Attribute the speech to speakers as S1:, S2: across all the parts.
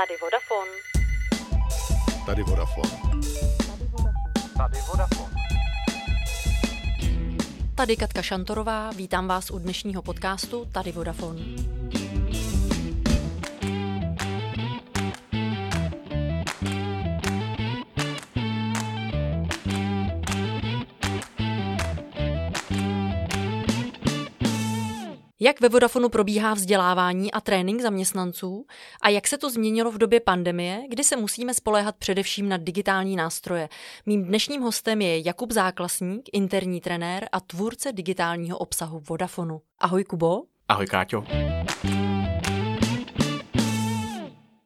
S1: Tady Vodafone.
S2: Tady Vodafone.
S3: Tady Vodafone.
S1: Tady Katka Šantorová, vítám vás u dnešního podcastu Tady Vodafone. Jak ve Vodafonu probíhá vzdělávání a trénink zaměstnanců a jak se to změnilo v době pandemie, kdy se musíme spoléhat především na digitální nástroje. Mým dnešním hostem je Jakub Záklasník, interní trenér a tvůrce digitálního obsahu Vodafonu. Ahoj Kubo.
S3: Ahoj Káťo.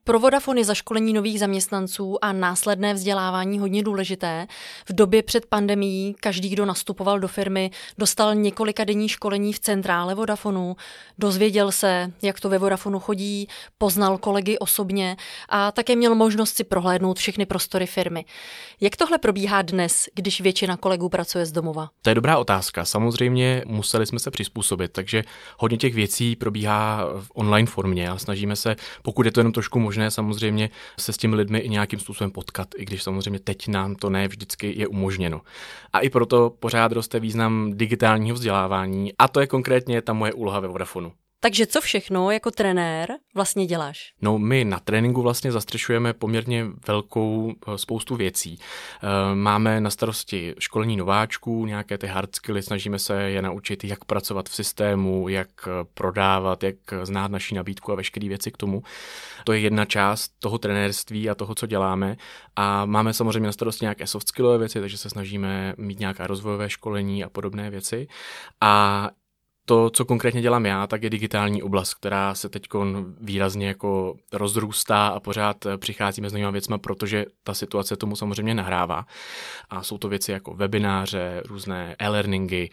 S1: Pro Vodafone je zaškolení nových zaměstnanců a následné vzdělávání hodně důležité. V době před pandemií každý, kdo nastupoval do firmy, dostal několika denní školení v centrále Vodafonu, dozvěděl se, jak to ve Vodafonu chodí, poznal kolegy osobně a také měl možnost si prohlédnout všechny prostory firmy. Jak tohle probíhá dnes, když většina kolegů pracuje z domova?
S3: To je dobrá otázka. Samozřejmě museli jsme se přizpůsobit, takže hodně těch věcí probíhá v online formě a snažíme se, pokud je to jenom trošku možné, možné samozřejmě se s těmi lidmi i nějakým způsobem potkat, i když samozřejmě teď nám to ne vždycky je umožněno. A i proto pořád roste význam digitálního vzdělávání a to je konkrétně ta moje úloha ve Vodafonu.
S1: Takže co všechno jako trenér vlastně děláš?
S3: No my na tréninku vlastně zastřešujeme poměrně velkou eh, spoustu věcí. Eh, máme na starosti školení nováčků, nějaké ty hard skilly, snažíme se je naučit, jak pracovat v systému, jak eh, prodávat, jak znát naší nabídku a veškeré věci k tomu. To je jedna část toho trenérství a toho, co děláme. A máme samozřejmě na starosti nějaké soft skillové věci, takže se snažíme mít nějaká rozvojové školení a podobné věci. A to, co konkrétně dělám já, tak je digitální oblast, která se teď výrazně jako rozrůstá a pořád eh, přicházíme s novými věcmi, protože ta situace tomu samozřejmě nahrává. A jsou to věci jako webináře, různé e-learningy,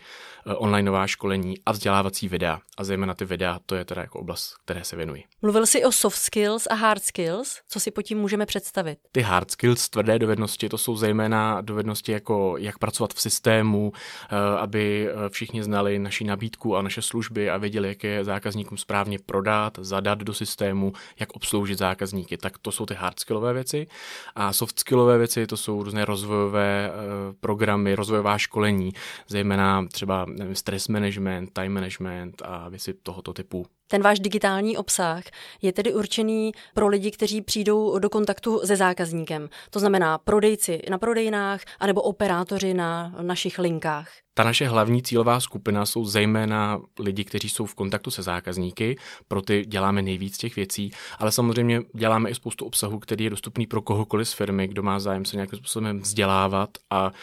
S3: eh, onlineová školení a vzdělávací videa. A zejména ty videa, to je teda jako oblast, které se věnují.
S1: Mluvil jsi o soft skills a hard skills. Co si po tím můžeme představit?
S3: Ty hard skills, tvrdé dovednosti, to jsou zejména dovednosti jako jak pracovat v systému, eh, aby všichni znali naši nabídku a naše služby a věděli, jak je zákazníkům správně prodat, zadat do systému, jak obsloužit zákazníky. Tak to jsou ty hard skillové věci. A soft skillové věci to jsou různé rozvojové uh, programy, rozvojová školení, zejména třeba nevím, stress management, time management a věci tohoto typu.
S1: Ten váš digitální obsah je tedy určený pro lidi, kteří přijdou do kontaktu se zákazníkem. To znamená prodejci na prodejnách anebo operátoři na našich linkách.
S3: Ta naše hlavní cílová skupina jsou zejména lidi, kteří jsou v kontaktu se zákazníky, pro ty děláme nejvíc těch věcí, ale samozřejmě děláme i spoustu obsahu, který je dostupný pro kohokoliv z firmy, kdo má zájem se nějakým způsobem vzdělávat a uh,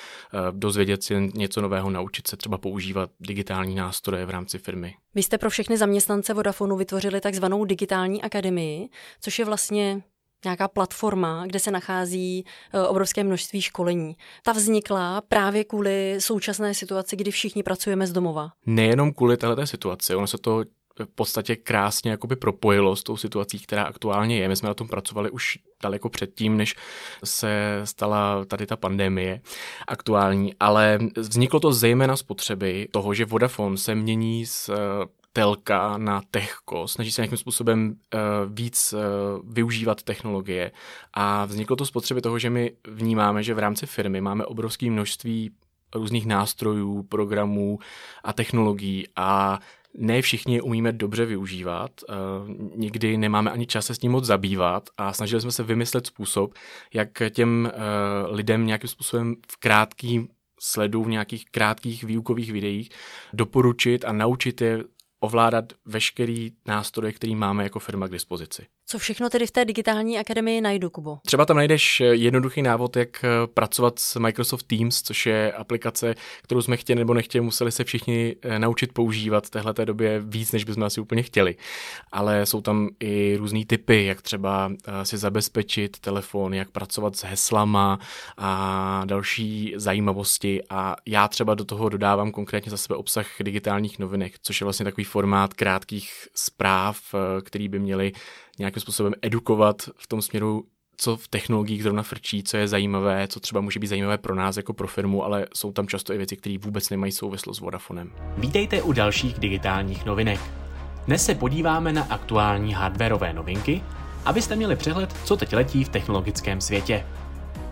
S3: dozvědět si něco nového, naučit se třeba používat digitální nástroje v rámci firmy.
S1: Vy jste pro všechny zaměstnance Vodafonu vytvořili takzvanou digitální akademii, což je vlastně nějaká platforma, kde se nachází e, obrovské množství školení. Ta vznikla právě kvůli současné situaci, kdy všichni pracujeme z domova.
S3: Nejenom kvůli této situaci, ono se to v podstatě krásně jakoby propojilo s tou situací, která aktuálně je. My jsme na tom pracovali už daleko předtím, než se stala tady ta pandemie aktuální, ale vzniklo to zejména z potřeby toho, že Vodafone se mění z telka na techko, snaží se nějakým způsobem uh, víc uh, využívat technologie a vzniklo to z potřeby toho, že my vnímáme, že v rámci firmy máme obrovské množství různých nástrojů, programů a technologií a ne všichni umíme dobře využívat, uh, nikdy nemáme ani čas se s tím moc zabývat a snažili jsme se vymyslet způsob, jak těm uh, lidem nějakým způsobem v krátkým sledu v nějakých krátkých výukových videích doporučit a naučit je ovládat veškerý nástroje, který máme jako firma k dispozici.
S1: Co všechno tedy v té digitální akademii najdu, Kubo?
S3: Třeba tam najdeš jednoduchý návod, jak eh, pracovat s Microsoft Teams, což je aplikace, kterou jsme chtěli nebo nechtěli, museli se všichni eh, naučit používat v téhle době víc, než bychom asi úplně chtěli. Ale jsou tam i různý typy, jak třeba eh, si zabezpečit telefon, jak pracovat s heslama a další zajímavosti. A já třeba do toho dodávám konkrétně za sebe obsah digitálních novinek, což je vlastně takový formát krátkých zpráv, který by měly nějakým způsobem edukovat v tom směru, co v technologiích zrovna frčí, co je zajímavé, co třeba může být zajímavé pro nás jako pro firmu, ale jsou tam často i věci, které vůbec nemají souvislost s Vodafonem.
S4: Vítejte u dalších digitálních novinek. Dnes se podíváme na aktuální hardwareové novinky,
S3: abyste měli přehled, co teď letí v technologickém světě.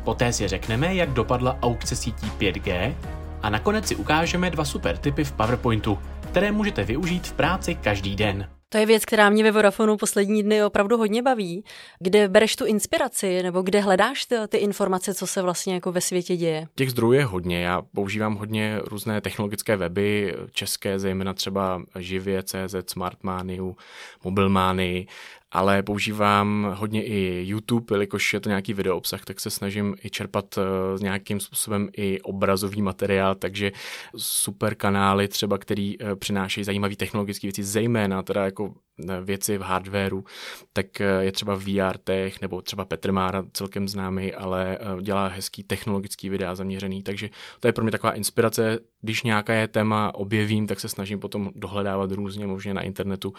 S3: Poté si řekneme, jak dopadla aukce sítí 5G a nakonec si ukážeme dva super typy v PowerPointu, které můžete využít v práci každý den.
S1: To je věc, která mě ve Vodafonu poslední dny opravdu hodně baví. Kde bereš tu inspiraci, nebo kde hledáš ty, ty informace, co se vlastně jako ve světě děje?
S3: Těch zdrojů je hodně. Já používám hodně různé technologické weby, české, zejména třeba Živě, CZ, Smartmaniu, Mobilmany, ale používám hodně i YouTube, jelikož je to nějaký video obsah, tak se snažím i čerpat uh, nějakým způsobem i obrazový materiál, takže super kanály třeba, který uh, přinášejí zajímavé technologické věci, zejména teda jako věci v hardwareu, tak eh, je třeba VR Tech nebo třeba Petr Mára celkem známý, ale eh, dělá hezký technologický videa zaměřený, takže to je pro mě taková inspirace. Když nějaká je téma objevím, tak se snažím potom dohledávat různě možně na internetu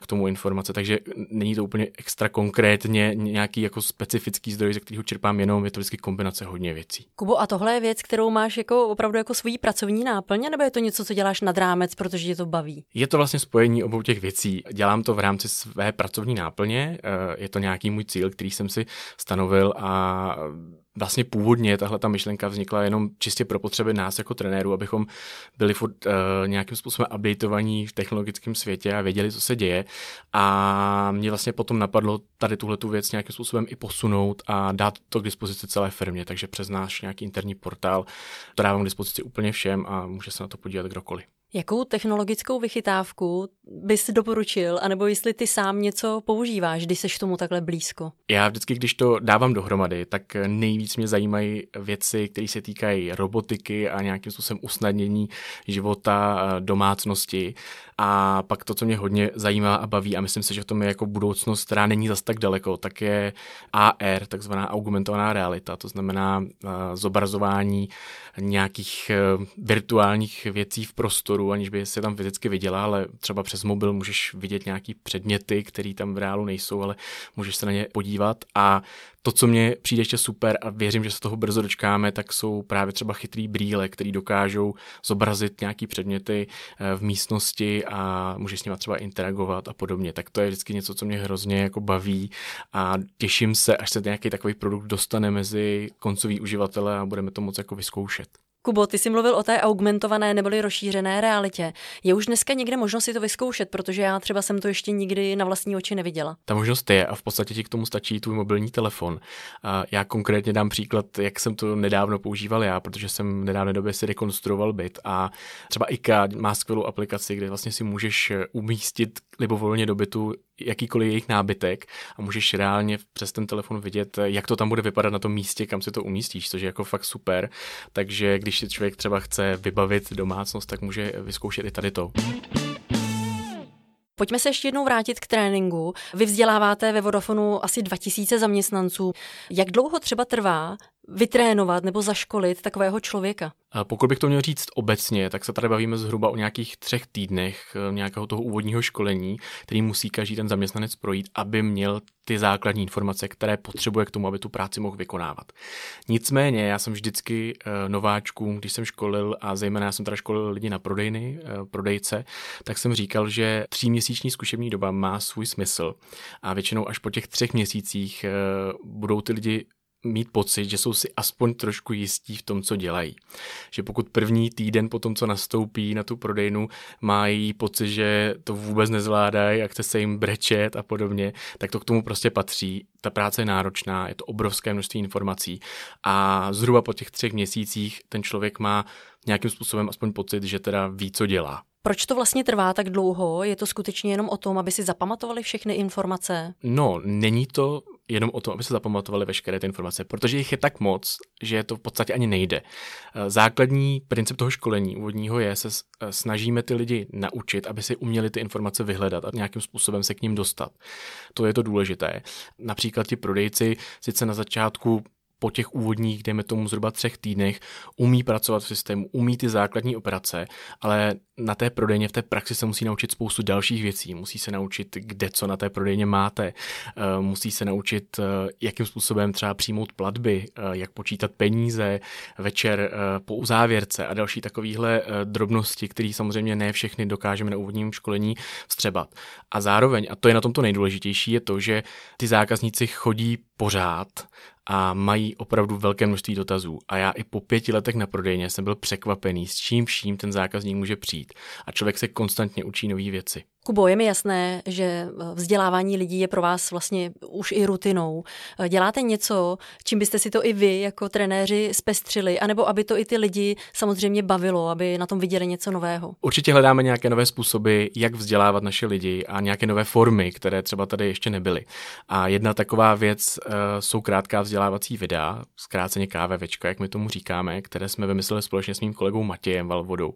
S3: k tomu informace, takže není to úplně extra konkrétně nějaký jako specifický zdroj, ze kterého čerpám jenom, je to vždycky kombinace hodně věcí.
S1: Kubo, a tohle je věc, kterou máš jako opravdu jako svoji pracovní náplň, nebo je to něco, co děláš nad rámec, protože tě to baví?
S3: Je to vlastně spojení obou těch věcí. Dělám to v rámci své pracovní náplně, eh, je to nějaký můj cíl, který jsem si stanovil a vlastně původně tahle ta myšlenka vznikla jenom čistě pro potřeby nás jako trenérů, abychom byli furt uh, nějakým způsobem updateovaní v technologickém světě a věděli, co se děje. A mě vlastně potom napadlo tady tuhle tu věc nějakým způsobem i posunout a dát to k dispozici celé firmě. Takže přes náš nějaký interní portál to dávám k dispozici úplně všem a může se na to podívat kdokoliv.
S1: Jakou technologickou vychytávku bys doporučil, anebo jestli ty sám něco používáš, když seš tomu takhle blízko?
S3: Já vždycky, když to dávám dohromady, tak nejvíc mě zajímají věci, které se týkají robotiky a nějakým způsobem usnadnění života domácnosti. A pak to, co mě hodně zajímá a baví, a myslím si, že v tom je jako budoucnost, která není zas tak daleko, tak je AR, takzvaná augmentovaná realita, to znamená zobrazování nějakých e, virtuálních věcí v prostoru, aniž by se tam fyzicky viděla, ale třeba přes mobil můžeš vidět nějaký předměty, které tam v reálu nejsou, ale můžeš se na ně podívat a to, co mě přijde ještě super a věřím, že se toho brzo dočkáme, tak jsou právě třeba chytrý brýle, který dokážou zobrazit nějaký předměty eh, v místnosti a můžeš s nimi třeba interagovat a podobně. Tak to je vždycky něco, co mě hrozně jako baví a těším se, až se nějaký takový produkt dostane mezi koncový uživatele a budeme to moc jako vyzkoušet.
S1: Kubo, ty jsi mluvil o té augmentované neboli rozšířené realitě. Je už dneska někde možnost si to vyzkoušet, protože já třeba jsem to ještě nikdy na vlastní oči neviděla.
S3: Ta možnost je a v podstatě ti k tomu stačí tvůj mobilní telefon. A já konkrétně dám příklad, jak jsem to nedávno používal já, protože jsem v nedávné době si rekonstruoval byt a třeba IKEA má skvělou aplikaci, kde vlastně si můžeš umístit libovolně do bytu jakýkoliv jejich nábytek a můžeš reálně přes ten telefon vidět, jak to tam bude vypadat na tom místě, kam si to umístíš, což je jako fakt super. Takže když si člověk třeba chce vybavit domácnost, tak může vyzkoušet i tady to.
S1: Pojďme se ještě jednou vrátit k tréninku. Vy vzděláváte ve Vodafonu asi 2000 zaměstnanců. Jak dlouho třeba trvá vytrénovat nebo zaškolit takového člověka?
S3: Pokud bych to měl říct obecně, tak se tady bavíme zhruba o nějakých třech týdnech eh, nějakého toho úvodního školení, který musí každý ten zaměstnanec projít, aby měl ty základní informace, které potřebuje k tomu, aby tu práci mohl vykonávat. Nicméně, já jsem vždycky eh, nováčkům, když jsem školil, a zejména já jsem teda školil lidi na prodejny, eh, prodejce, tak jsem říkal, že tříměsíční zkušební doba má svůj smysl a většinou až po těch třech měsících budou ty lidi mít pocit, že jsou si aspoň trošku jistí v tom, co dělají. Že pokud první týden po tom, co nastoupí na tu prodejnu, mají pocit, že to vůbec nezvládají jak chce se jim brečet a podobně, tak to k tomu prostě patří. Ta práce je náročná, je to obrovské množství informací a zhruba po těch třech měsících ten člověk má nějakým způsobem aspoň pocit, že teda ví, co dělá.
S1: Proč to vlastně trvá tak dlouho? Je to skutečně jenom o tom, aby si zapamatovali všechny informace?
S3: No, není to jenom o tom, aby se zapamatovali veškeré ty informace, protože jich je tak moc, že to v podstatě ani nejde. Eh, základní princip toho školení úvodního je, se eh, snažíme ty lidi naučit, aby si uměli ty informace vyhledat a nějakým způsobem se k ním dostat. To je to důležité. Například ti prodejci sice na začátku po těch úvodních, dejme tomu zhruba třech týdnech, umí pracovat v systému, umí ty základní operace, ale na té prodejně v té praxi se musí naučit spoustu dalších věcí. Musí se naučit, kde co na té prodejně máte, eh, musí se naučit, eh, jakým způsobem třeba přijmout platby, eh, jak počítat peníze večer po uzávěrce a další takovéhle drobnosti, které samozřejmě ne všechny dokážeme na úvodním školení vstřebat. A zároveň, a to je na tomto nejdůležitější, je to, že ty zákazníci chodí pořád a mají opravdu velké množství dotazů. A já i po pěti letech na prodejně jsem byl překvapený, s čím vším ten zákazník může přijít. A člověk se konstantně učí nové věci.
S1: Kubo, je mi jasné, že eh, vzdělávání lidí je pro vás vlastně už i rutinou. Eh, děláte něco, čím byste si to i vy jako trenéři zpestřili, anebo aby to i ty lidi samozřejmě bavilo, aby na tom viděli něco nového?
S3: Určitě hledáme nějaké nové způsoby, jak vzdělávat naše lidi a nějaké nové formy, které třeba tady ještě nebyly. A jedna taková věc uh, jsou krátká vzdělávací videa, zkráceně KVVčka, jak my tomu říkáme, které jsme vymysleli společně s mým kolegou Matějem Valvodou.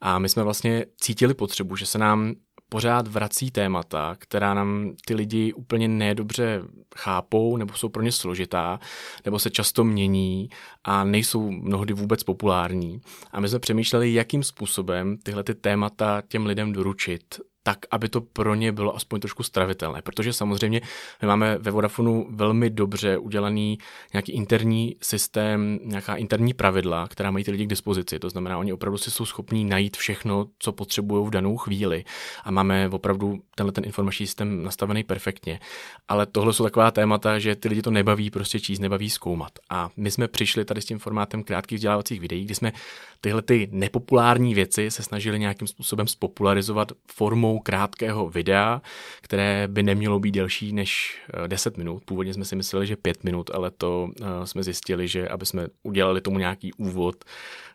S3: A my jsme vlastně cítili potřebu, že se nám pořád vrací témata, která nám ty lidi úplně nedobře chápou, nebo jsou pro ně složitá, nebo se často mění a nejsou mnohdy vůbec populární. A my jsme přemýšleli, jakým způsobem tyhle ty témata těm lidem doručit, tak, aby to pro ně bylo aspoň trošku stravitelné. Protože samozřejmě my máme ve Vodafonu velmi dobře udělaný nějaký interní systém, nějaká interní pravidla, která mají ty lidi k dispozici. To znamená, oni opravdu si jsou schopní najít všechno, co potřebují v danou chvíli. A máme opravdu tenhle ten informační systém nastavený perfektně. Ale tohle jsou taková témata, že ty lidi to nebaví prostě číst, nebaví zkoumat. A my jsme přišli tady s tím formátem krátkých vzdělávacích videí, kdy jsme tyhle ty nepopulární věci se snažili nějakým způsobem spopularizovat formou krátkého videa, které by nemělo být delší než 10 eh, minut. Původně jsme si mysleli, že 5 minut, ale to eh, jsme zjistili, že aby jsme udělali tomu nějaký úvod,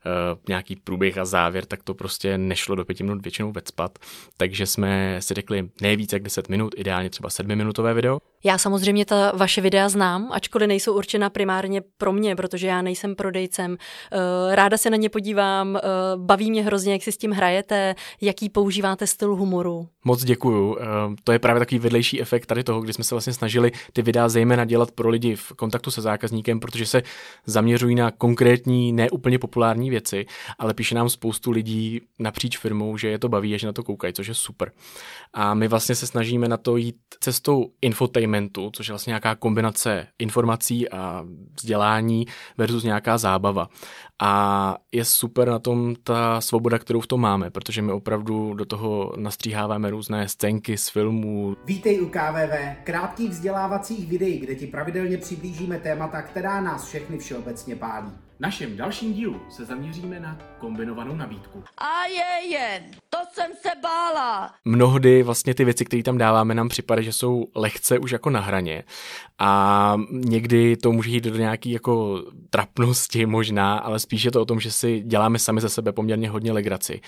S3: Eh, nějaký průběh a závěr, tak to prostě nešlo do pěti minut většinou vecpat. Takže jsme si řekli nejvíce jak 10 minut, ideálně třeba sedmiminutové video.
S1: Já samozřejmě ta vaše videa znám, ačkoliv nejsou určena primárně pro mě, protože já nejsem prodejcem. Ráda se na ně podívám, baví mě hrozně, jak si s tím hrajete, jaký používáte styl humoru.
S3: Moc děkuju. To je právě takový vedlejší efekt tady toho, kdy jsme se vlastně snažili ty videa zejména dělat pro lidi v kontaktu se zákazníkem, protože se zaměřují na konkrétní, neúplně populární věci, ale píše nám spoustu lidí napříč firmou, že je to baví a že na to koukají, což je super. A my vlastně se snažíme na to jít cestou infotainmentu, což je vlastně nějaká kombinace informací a vzdělání versus nějaká zábava. A je super na tom ta svoboda, kterou v tom máme, protože my opravdu do toho nastříháváme různé scénky z filmů.
S4: Vítej u KVV, krátkých vzdělávacích videí, kde ti pravidelně přiblížíme témata, která nás všechny všeobecně pálí.
S3: V našem dalším dílu se zaměříme na kombinovanou nabídku.
S5: A je jen, to jsem se bála.
S3: Mnohdy vlastně ty věci, které tam dáváme, nám připadají, že jsou lehce už jako na hraně a někdy to může jít do nějaký jako trapnosti možná, ale spíš je to o tom, že si děláme sami za sebe poměrně hodně legraci.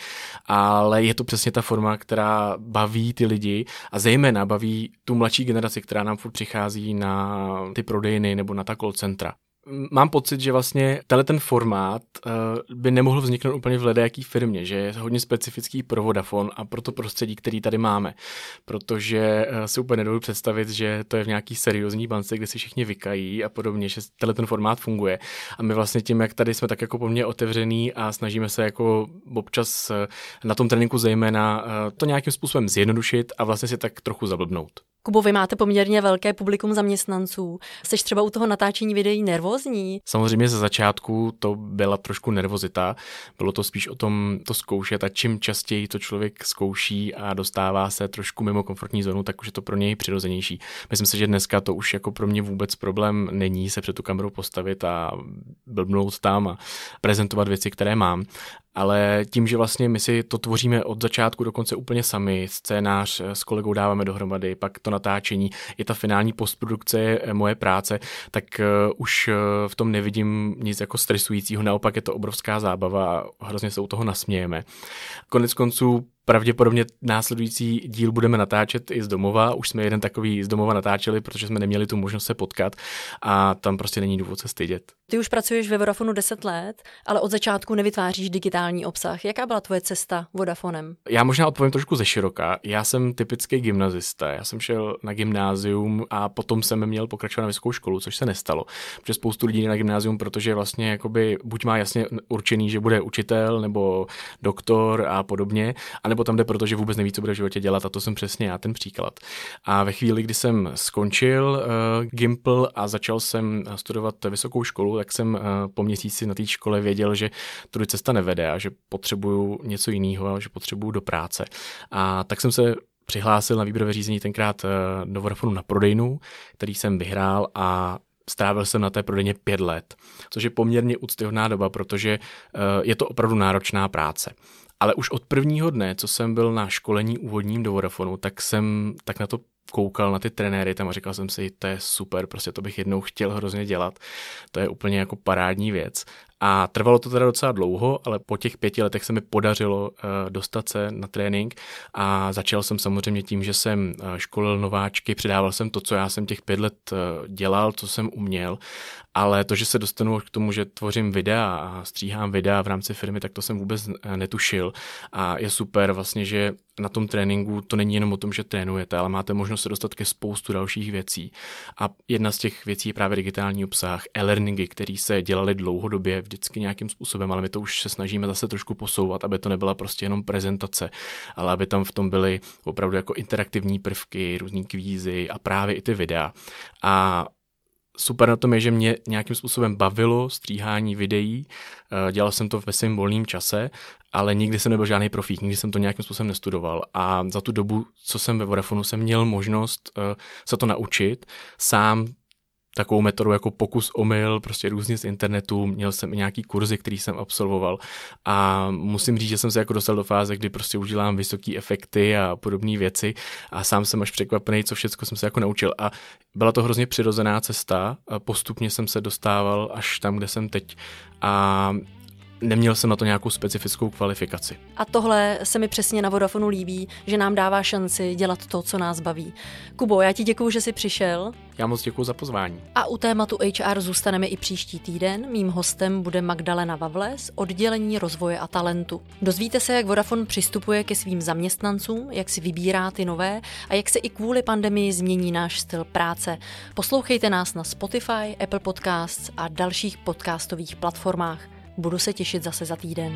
S3: Ale je to přesně ta forma, která baví ty lidi a zejména baví tu mladší generaci, která nám furt přichází na ty prodejny nebo na ta call centra mám pocit, že vlastně tenhle ten formát uh, by nemohl vzniknout úplně v ledajaký firmě, že je hodně specifický pro Vodafone a pro to prostředí, který tady máme. Protože uh, si úplně nedovedu představit, že to je v nějaký seriózní bance, kde si všichni vykají a podobně, že tenhle ten formát funguje. A my vlastně tím, jak tady jsme tak jako poměrně otevřený a snažíme se jako občas uh, na tom tréninku zejména uh, to nějakým způsobem zjednodušit a vlastně si tak trochu zablbnout.
S1: Kubo, vy máte poměrně velké publikum zaměstnanců. Jste třeba u toho natáčení videí nervózní?
S3: Samozřejmě ze začátku to byla trošku nervozita. Bylo to spíš o tom to zkoušet a čím častěji to člověk zkouší a dostává se trošku mimo komfortní zónu, tak už je to pro něj přirozenější. Myslím si, že dneska to už jako pro mě vůbec problém není se před tu kameru postavit a blbnout tam a prezentovat věci, které mám ale tím, že vlastně my si to tvoříme od začátku do konce úplně sami, scénář s kolegou dáváme dohromady, pak to natáčení, i ta finální postprodukce je eh, moje práce, tak uh, už v tom nevidím nic jako stresujícího, naopak je to obrovská zábava a hrozně se u toho nasmějeme. Konec konců pravděpodobně následující díl budeme natáčet i z domova. Už jsme jeden takový z domova natáčeli, protože jsme neměli tu možnost se potkat a tam prostě není důvod se stydět.
S1: Ty už pracuješ ve Vodafonu 10 let, ale od začátku nevytváříš digitální obsah. Jaká byla tvoje cesta Vodafonem?
S3: Já možná odpovím trošku ze široka. Já jsem typický gymnazista. Já jsem šel na gymnázium a potom jsem měl pokračovat na vysokou školu, což se nestalo. Protože spoustu lidí na gymnázium, protože vlastně jakoby buď má jasně určený, že bude učitel nebo doktor a podobně, anebo tam jde proto, že vůbec neví, co bude v životě dělat a to jsem přesně já ten příklad. A ve chvíli, kdy jsem skončil uh, Gimpl a začal jsem studovat vysokou školu, tak jsem uh, po měsíci na té škole věděl, že tudy cesta nevede a že potřebuju něco jiného že potřebuju do práce. A tak jsem se přihlásil na výběrové řízení tenkrát do Vodafonu na prodejnu, který jsem vyhrál a strávil jsem na té prodejně pět let, což je poměrně úctyhodná doba, protože je to opravdu náročná práce. Ale už od prvního dne, co jsem byl na školení úvodním do Vodafonu, tak jsem tak na to koukal na ty trenéry tam a říkal jsem si, to je super, prostě to bych jednou chtěl hrozně dělat. To je úplně jako parádní věc. A trvalo to teda docela dlouho, ale po těch pěti letech se mi podařilo uh, dostat se na trénink a začal jsem samozřejmě tím, že jsem uh, školil nováčky, předával jsem to, co já jsem těch pět let uh, dělal, co jsem uměl, ale to, že se dostanu k tomu, že tvořím videa a stříhám videa v rámci firmy, tak to jsem vůbec netušil a je super vlastně, že na tom tréninku to není jenom o tom, že trénujete, ale máte možnost se dostat ke spoustu dalších věcí. A jedna z těch věcí je právě digitální obsah, e-learningy, které se dělaly dlouhodobě vždycky nějakým způsobem, ale my to už se snažíme zase trošku posouvat, aby to nebyla prostě jenom prezentace, ale aby tam v tom byly opravdu jako interaktivní prvky, různý kvízy a právě i ty videa. A super na tom je, že mě nějakým způsobem bavilo stříhání videí, eh, dělal jsem to ve svém volném čase, ale nikdy jsem nebyl žádný profík, nikdy jsem to nějakým způsobem nestudoval. A za tu dobu, co jsem ve Vodafonu, jsem měl možnost eh, se to naučit, sám takovou metodu jako pokus omyl, prostě různě z internetu, měl jsem i nějaký kurzy, který jsem absolvoval. A musím říct, že jsem se jako dostal do fáze, kdy prostě udělám vysoké efekty a podobné věci a sám jsem až překvapený, co všechno jsem se jako naučil. A byla to hrozně přirozená cesta, a postupně jsem se dostával až tam, kde jsem teď. A neměl jsem na to nějakou specifickou kvalifikaci.
S1: A tohle se mi přesně na Vodafonu líbí, že nám dává šanci dělat to, co nás baví. Kubo, já ti děkuji, že jsi přišel.
S3: Já moc děkuji za pozvání.
S1: A u tématu HR zůstaneme i příští týden. Mým hostem bude Magdalena Vavle z oddělení rozvoje a talentu. Dozvíte se, jak Vodafone přistupuje ke svým zaměstnancům, jak si vybírá ty nové a jak se i kvůli pandemii změní náš styl práce. Poslouchejte nás na Spotify, Apple Podcasts a dalších podcastových platformách. Budu se těšit zase za týden.